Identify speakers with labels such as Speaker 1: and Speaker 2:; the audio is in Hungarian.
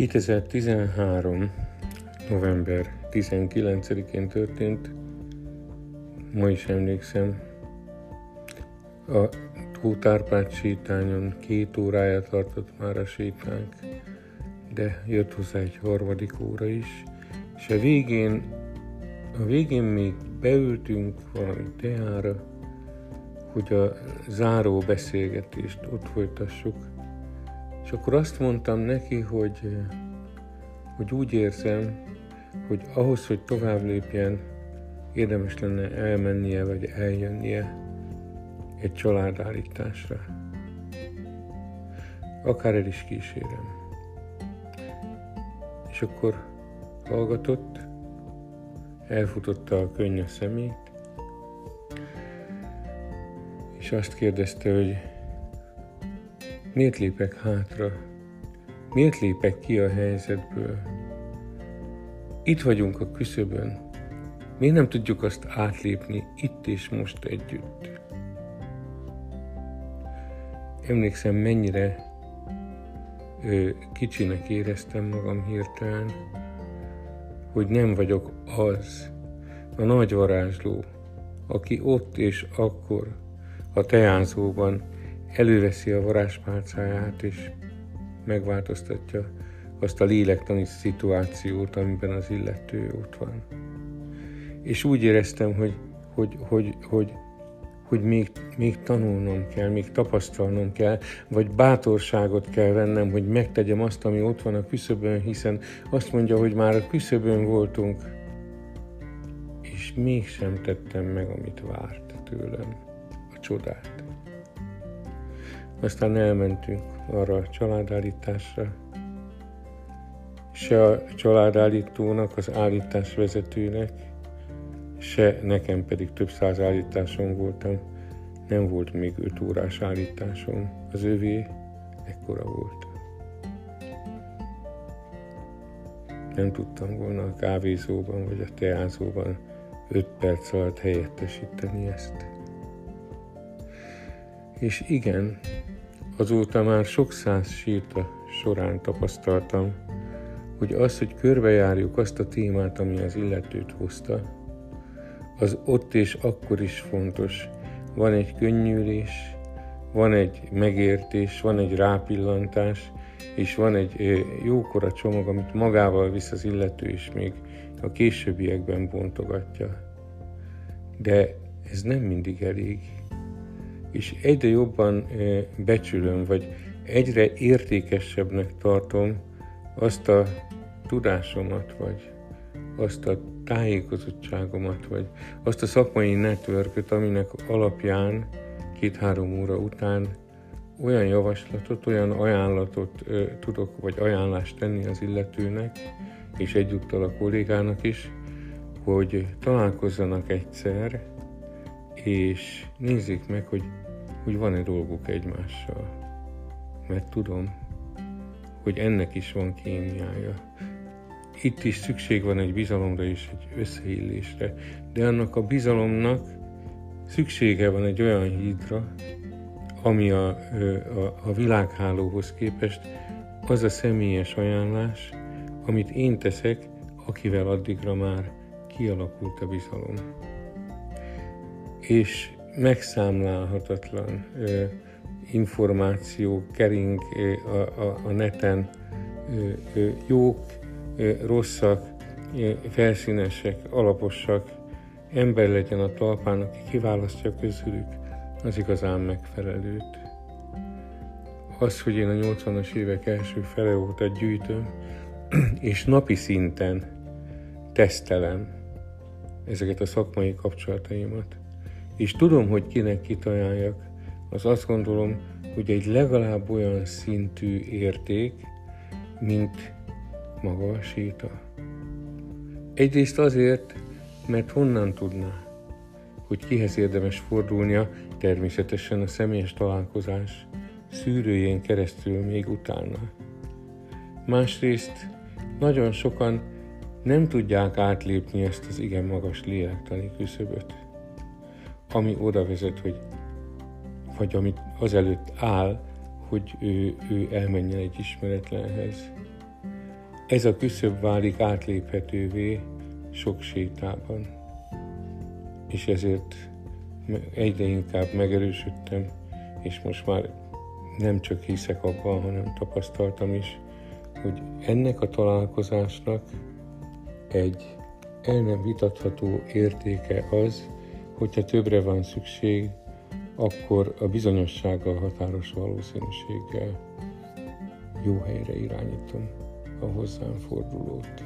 Speaker 1: 2013. november 19-én történt, ma is emlékszem, a Tótárpád sétányon két óráját tartott már a sétánk, de jött hozzá egy harmadik óra is, és a végén, a végén még beültünk valami teára, hogy a záró beszélgetést ott folytassuk. És akkor azt mondtam neki, hogy, hogy úgy érzem, hogy ahhoz, hogy tovább lépjen, érdemes lenne elmennie vagy eljönnie egy családállításra. Akár el is kísérem. És akkor hallgatott, elfutotta a könny a szemét, és azt kérdezte, hogy miért lépek hátra, miért lépek ki a helyzetből. Itt vagyunk a küszöbön, miért nem tudjuk azt átlépni itt és most együtt. Emlékszem, mennyire ö, kicsinek éreztem magam hirtelen, hogy nem vagyok az, a nagy varázsló, aki ott és akkor a teánzóban előveszi a varázspálcáját és megváltoztatja azt a lélektani szituációt, amiben az illető ott van. És úgy éreztem, hogy, hogy, hogy, hogy, hogy még, még tanulnom kell, még tapasztalnom kell, vagy bátorságot kell vennem, hogy megtegyem azt, ami ott van a küszöbön, hiszen azt mondja, hogy már a küszöbön voltunk, és mégsem tettem meg, amit várt tőlem csodát. Aztán elmentünk arra a családállításra, se a családállítónak, az állítás vezetőnek, se nekem pedig több száz állításom voltam, nem volt még öt órás állításom, az övé ekkora volt. Nem tudtam volna a kávézóban vagy a teázóban öt perc alatt helyettesíteni ezt. És igen, azóta már sok száz séta során tapasztaltam, hogy az, hogy körbejárjuk azt a témát, ami az illetőt hozta, az ott és akkor is fontos. Van egy könnyűlés, van egy megértés, van egy rápillantás, és van egy jókora csomag, amit magával visz az illető, és még a későbbiekben bontogatja. De ez nem mindig elég és egyre jobban becsülöm, vagy egyre értékesebbnek tartom azt a tudásomat, vagy azt a tájékozottságomat, vagy azt a szakmai networköt, aminek alapján két-három óra után olyan javaslatot, olyan ajánlatot ö, tudok, vagy ajánlást tenni az illetőnek, és egyúttal a kollégának is, hogy találkozzanak egyszer, és nézzék meg, hogy, hogy van-e dolguk egymással. Mert tudom, hogy ennek is van kémiája. Itt is szükség van egy bizalomra és egy összeillésre, de annak a bizalomnak szüksége van egy olyan hídra, ami a, a, a világhálóhoz képest az a személyes ajánlás, amit én teszek, akivel addigra már kialakult a bizalom és megszámlálhatatlan információ kering a, neten, jók, rosszak, felszínesek, alaposak, ember legyen a talpán, aki kiválasztja közülük az igazán megfelelőt. Az, hogy én a 80-as évek első fele óta gyűjtöm, és napi szinten tesztelem ezeket a szakmai kapcsolataimat, és tudom, hogy kinek kit ajánljak, az azt gondolom, hogy egy legalább olyan szintű érték, mint maga a séta. Egyrészt azért, mert honnan tudná, hogy kihez érdemes fordulnia, természetesen a személyes találkozás szűrőjén keresztül még utána. Másrészt nagyon sokan nem tudják átlépni ezt az igen magas lélektani küszöböt ami oda vezet, hogy vagy amit azelőtt áll, hogy ő, ő elmenjen egy ismeretlenhez. ez a küszöb válik átléphetővé sok sétában. És ezért egyre inkább megerősödtem, és most már nem csak hiszek abban, hanem tapasztaltam is, hogy ennek a találkozásnak egy el nem vitatható értéke az, hogyha többre van szükség, akkor a bizonyossággal határos valószínűséggel jó helyre irányítom a hozzám fordulót.